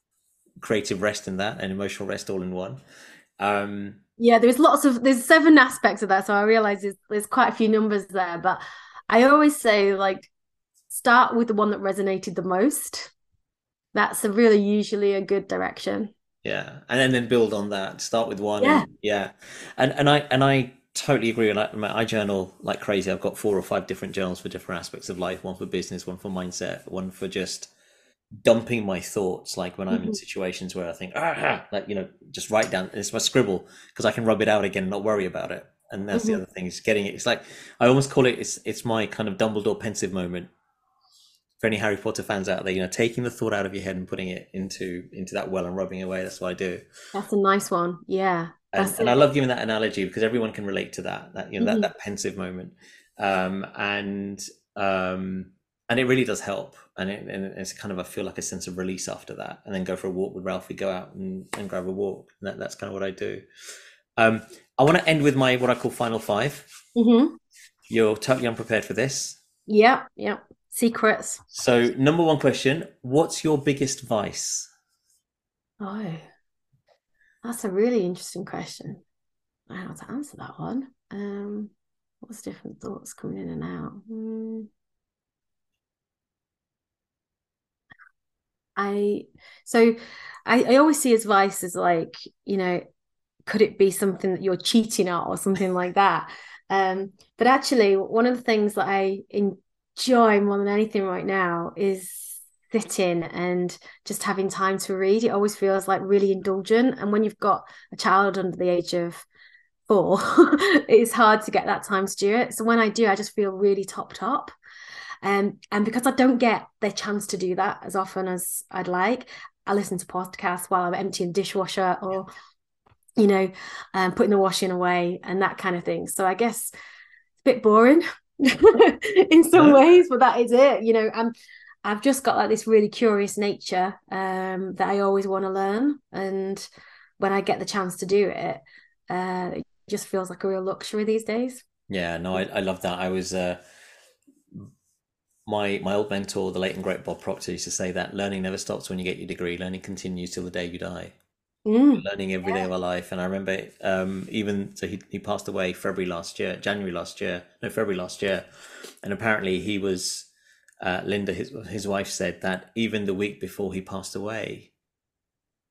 creative rest in that and emotional rest all in one. Um, yeah, there's lots of there's seven aspects of that, so I realize there's, there's quite a few numbers there. But I always say like start with the one that resonated the most. That's a really usually a good direction. Yeah, and then build on that. Start with one. Yeah, and, yeah, and and I and I totally agree. And I, I journal like crazy. I've got four or five different journals for different aspects of life. One for business, one for mindset, one for just dumping my thoughts. Like when I'm mm-hmm. in situations where I think, ah, like you know, just write down. It's my scribble because I can rub it out again and not worry about it. And that's mm-hmm. the other thing is getting it. It's like I almost call it. It's it's my kind of Dumbledore Pensieve moment for any Harry Potter fans out there, you know, taking the thought out of your head and putting it into into that well and rubbing away. That's what I do. That's a nice one. Yeah. And, and, I love giving that analogy because everyone can relate to that. That you know mm-hmm. that that Pensieve moment, um, and um, and it really does help. And, it, and it's kind of I feel like a sense of release after that, and then go for a walk with Ralphie. Go out and, and grab a walk. And that, that's kind of what I do. Um, I want to end with my what I call final 5 mm-hmm. You're totally unprepared for this. Yeah, yeah secrets. So, number one question What's your biggest vice? Oh, that's a really interesting question. I don't how to answer that one. Um, what's different thoughts coming in and out? Hmm. I so I, I always see advice as like, you know, could it be something that you're cheating at or something like that? Um, but actually, one of the things that I in, joy more than anything right now is sitting and just having time to read. It always feels like really indulgent. And when you've got a child under the age of four, [LAUGHS] it's hard to get that time to do it. So when I do, I just feel really topped up. Um, and because I don't get the chance to do that as often as I'd like, I listen to podcasts while I'm emptying the dishwasher or, you know, um, putting the washing away and that kind of thing. So I guess it's a bit boring, [LAUGHS] in some ways, but that is it. You know, I'm I've just got like this really curious nature um, that I always want to learn, and when I get the chance to do it, uh, it just feels like a real luxury these days. Yeah, no, I, I love that. I was uh, my my old mentor, the late and great Bob Proctor, used to say that learning never stops when you get your degree. Learning continues till the day you die mm. learning every day of our life. And I remember um, even so he he passed away February last year, January last year, no February last year, and apparently he was uh, Linda, his his wife said that even the week before he passed away,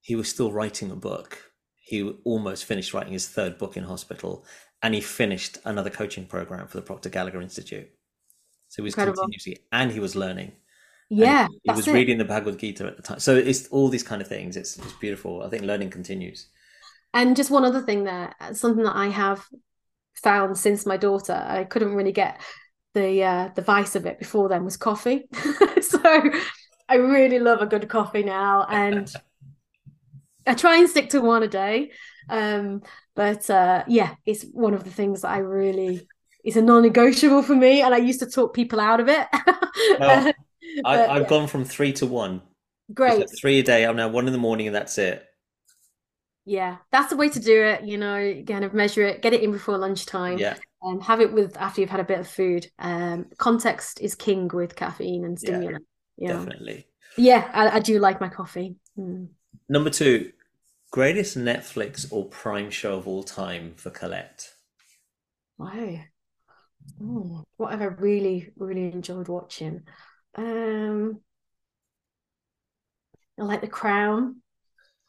he was still writing a book. He almost finished writing his third book in hospital, and he finished another coaching program for the Proctor Gallagher Institute. So he was Incredible. continuously, and he was learning yeah he was it. reading the bhagavad gita at the time. So it's all these kind of things. It's, it's beautiful. I think learning continues. And just one other thing there something that i have found since my daughter i couldn't really get the uh the vice of it before then was coffee. [LAUGHS] So i really love a good coffee now and i try and stick to one a day. Um but uh yeah it's one of the things that i really it's a non-negotiable for me and i used to talk people out of it [LAUGHS] I, have yeah. gone from three to one. Great. Three a day. I'm now one in the morning, and that's it. Yeah, that's the way to do it. You know, kind of measure it, get it in before lunchtime. Yeah. And have it with after you've had a bit of food. Um, context is king with caffeine and stimulant. Yeah, definitely. Yeah, I, I, do like my coffee. Mm. Number two, greatest Netflix or Prime show of all time for Colette. Wow. Oh, what have I really, really enjoyed watching? Um, I like The Crown.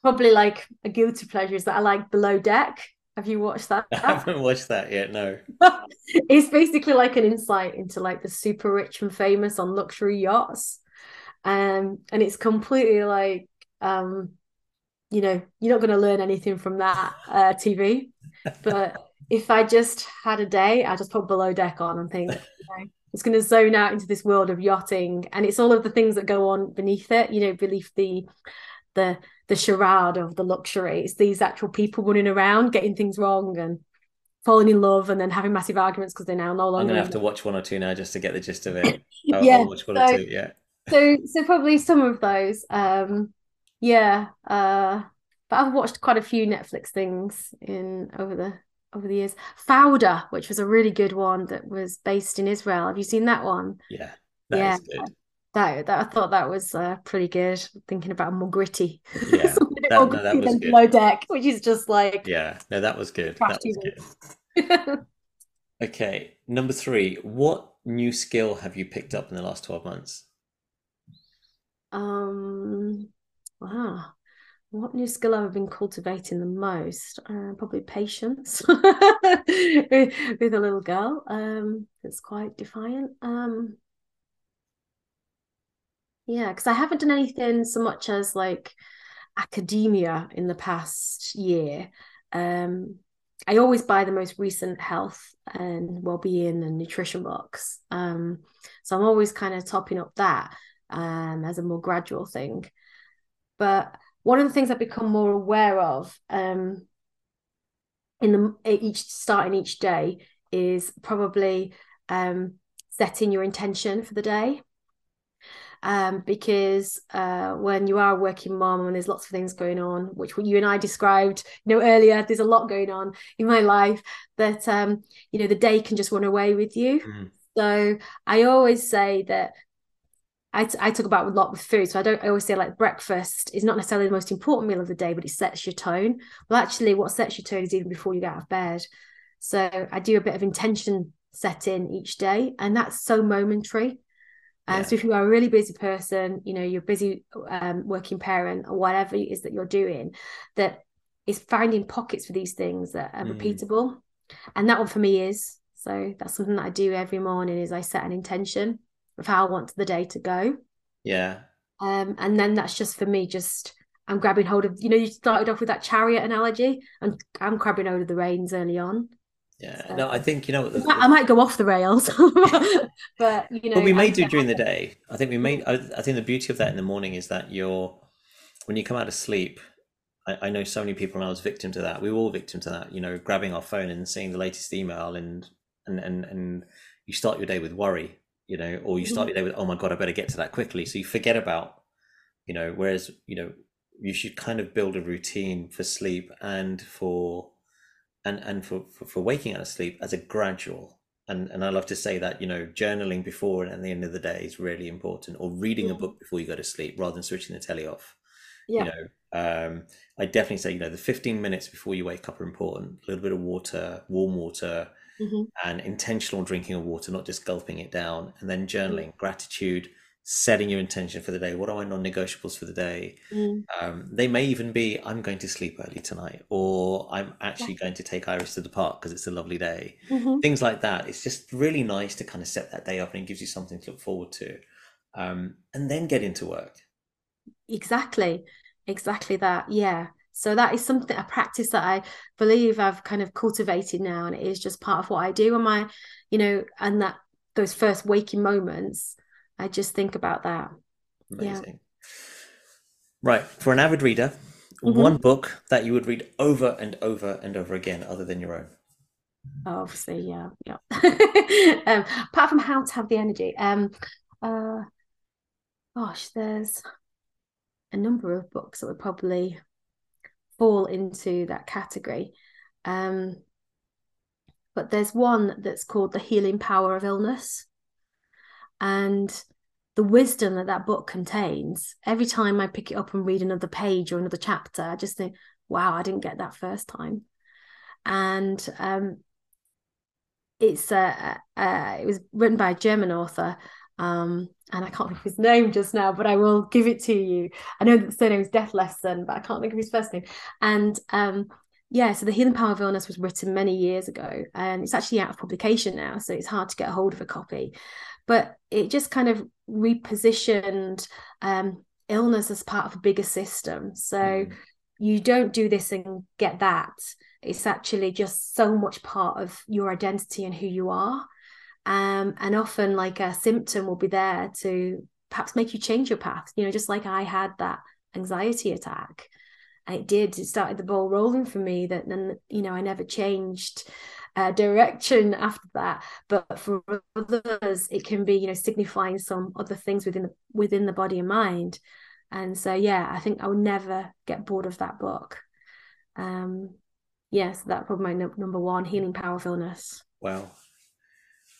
Probably like a guilty pleasure is that I like Below Deck. Have you watched that? [LAUGHS] I haven't watched that yet. No. [LAUGHS] it's basically like an insight into like the super rich and famous on luxury yachts, um, and it's completely like um, you know, you're not going to learn anything from that uh, TV, [LAUGHS] but if I just had a day, I just put below deck on and think, okay, it's going to zone out into this world of yachting, and it's all of the things that go on beneath it. You know, beneath the the the charade of the luxury. It's these actual people running around, getting things wrong, and falling in love, and then having massive arguments because they're now no longer. I'm gonna have to watch one or two now just to get the gist of it. [LAUGHS] I'll, yeah, I'll watch one so, or two. Yeah. So, so probably some of those. Um, yeah. Uh, but I've watched quite a few Netflix things in over the over the years. Fauda, which was a really good one that was based in Israel. Have you seen that one? Yeah, that yeah. That, that I thought that was uh, pretty good. Thinking about more gritty, yeah, [LAUGHS] that, more no, was good. Below deck, which is just like yeah, no, that was good. That was good. [LAUGHS] okay, number three. What new skill have you picked up in the last twelve months? Um, wow. What new skill I've been cultivating the most? Uh, probably patience [LAUGHS] with, a little girl um, that's quite defiant. Um, yeah, because I haven't done anything so much as like academia in the past year. Um, I always buy the most recent health and well-being and nutrition books. Um, so I'm always kind of topping up that um, as a more gradual thing. But one of the things I've become more aware of um, in the each starting each day is probably um, setting your intention for the day. Um, because uh, when you are a working mom and there's lots of things going on, which you and I described, you know, earlier, there's a lot going on in my life that um, you know the day can just run away with you. Mm. So I always say that I, t- I talk about a lot with food. So I don't I always say like breakfast is not necessarily the most important meal of the day, but it sets your tone. Well, actually, what sets your tone is even before you get out of bed. So I do a bit of intention setting each day, and that's so momentary. And yeah. so if you are a really busy person, you know, you're busy um, working parent or whatever it is that you're doing, that is finding pockets for these things that are mm. repeatable. And that one for me is. So that's something that I do every morning is I set an intention of how I want the day to go. Yeah. Um, and then that's just for me, just I'm grabbing hold of, you know, you started off with that chariot analogy, and I'm grabbing hold of the reins early on. Yeah, so, no, I think you know. The, I might go off the rails, [LAUGHS] but you know, we may do during the day. I think we may. I, I, think the beauty of that in the morning is that you're when you come out of sleep. I, I know so many people, and I was victim to that. We were all victim to that. You know, grabbing our phone and seeing the latest email, and and and and you start your day with worry you know, or you start your day with, oh my God, I better get to that quickly. So you forget about, you know, whereas, you know, you should kind of build a routine for sleep and for, and, and for, for, for waking out of sleep as a gradual. And, and I love to say that, you know, journaling before and at the end of the day is really important or reading a book before you go to sleep rather than switching the telly off. Yeah. You know, um, I definitely say, you know, the 15 minutes before you wake up are important. A little bit of water, warm water, mm-hmm. and intentional drinking of water, not just gulping it down, and then journaling, mm-hmm. gratitude, setting your intention for the day. What are my non negotiables for the day? Mm. Um, they may even be I'm going to sleep early tonight, or I'm actually yeah. going to take Iris to the park because it's a lovely day. Mm-hmm. Things like that. It's just really nice to kind of set that day up and it gives you something to look forward to. Um, and then get into work. Exactly. Exactly that. Yeah. So that is something a practice that I believe I've kind of cultivated now, and it is just part of what I do. And my, you know, and that those first waking moments, I just think about that. Amazing. Yeah. Right. For an avid reader, mm-hmm. one book that you would read over and over and over again, other than your own. Obviously, yeah, yeah. [LAUGHS] um, apart from how to have the energy, um, uh, gosh, there's a number of books that would probably fall into that category. Um, but there's one that's called The Healing Power of Illness. And the wisdom that that book contains, every time I pick it up and read another page or another chapter, I just think, wow, I didn't get that first time. And um, it's uh, it was written by a German author, um, and I can't [LAUGHS] think of his name just now, but I will give it to you. I know that the surname is Dethlefsen, but I can't think of his first name. And um, yeah, so the Healing Power of Illness was written many years ago, and it's actually out of publication now, so it's hard to get a hold of a copy. But it just kind of repositioned um, illness as part of a bigger system. So mm. you don't do this and get that. it's actually just so much part of your identity and who you are um, and often like a symptom will be there to perhaps make you change your path you know just like i had that anxiety attack. It did it started the ball rolling for me that then you know i never changed uh, direction after that. But for others it can be you know signifying some other things within the within the body and mind. And so yeah i think i will never get bored of that book. Um yes yeah, so that's probably my number one healing power of illness. Wow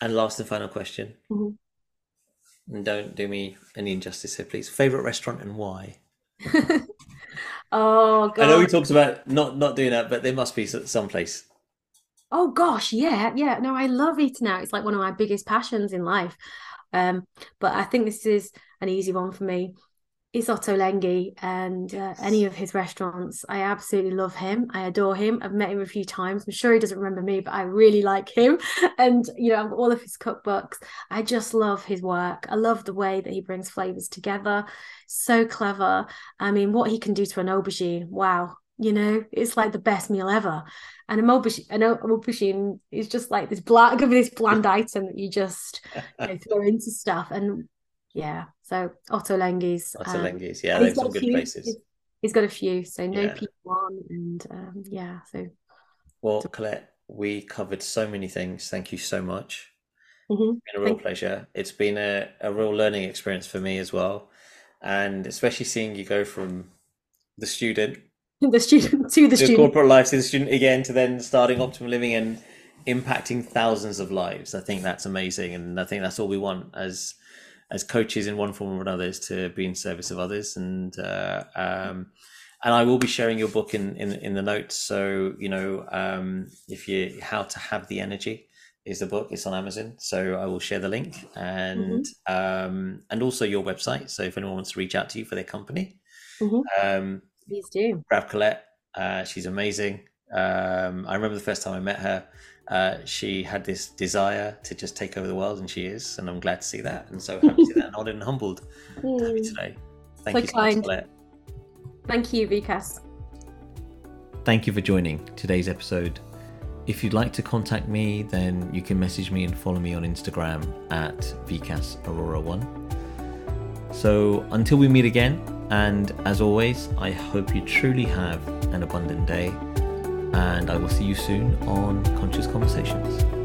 and last and final question mm-hmm. and don't do me any injustice here please favorite restaurant and why [LAUGHS] oh god i know we talked about not not doing that but there must be some place Oh gosh, yeah, yeah. No, I love eating out. It's like one of my biggest passions in life. Um, but I think this is an easy one for me. It's Ottolenghi and uh, any of his restaurants. I absolutely love him. I adore him. I've met him a few times. I'm sure he doesn't remember me, but I really like him. [LAUGHS] And you know, all of his cookbooks. I just love his work. I love the way that he brings flavors together. So clever. I mean, what he can do to an aubergine. Wow, you know it's like the best meal ever and a aubergine, an aubergine is just like this bland [LAUGHS] this bland item that you just [LAUGHS] you know, throw into stuff and yeah so Otto Ottolenghi's Otto um, Lengi's yeah there's some good few, places he's, he's got a few so no yeah. P1 and um, yeah so well Colette we covered so many things thank you so much mm-hmm. it's been a real Thank pleasure it's been a, a real learning experience for me as well and especially seeing you go from the student [LAUGHS] the student [LAUGHS] to the, the student. corporate life to the student again to then starting optimal living and impacting thousands of lives. I think that's amazing, and I think that's all we want as as coaches in one form or another is to be in service of others. And uh, um, and I will be sharing your book in in, in the notes. So you know, um, if you how to have the energy is the book. It's on Amazon, so I will share the link and mm-hmm. um, and also your website. So if anyone wants to reach out to you for their company. Mm-hmm. Um, Please do. Grab Colette. Uh, she's amazing. Um, I remember the first time I met her. Uh, she had this desire to just take over the world, and she is. And I'm glad to see that. And so happy to see that, honored and humbled mm. today. Thank so you so kind. much, Colette. Thank you, Vikas. Thank you for joining today's episode. If you'd like to contact me, then you can message me and follow me on Instagram at Vikas Aurora1. So until we meet again, and as always, I hope you truly have an abundant day, and I will see you soon on Conscious Conversations.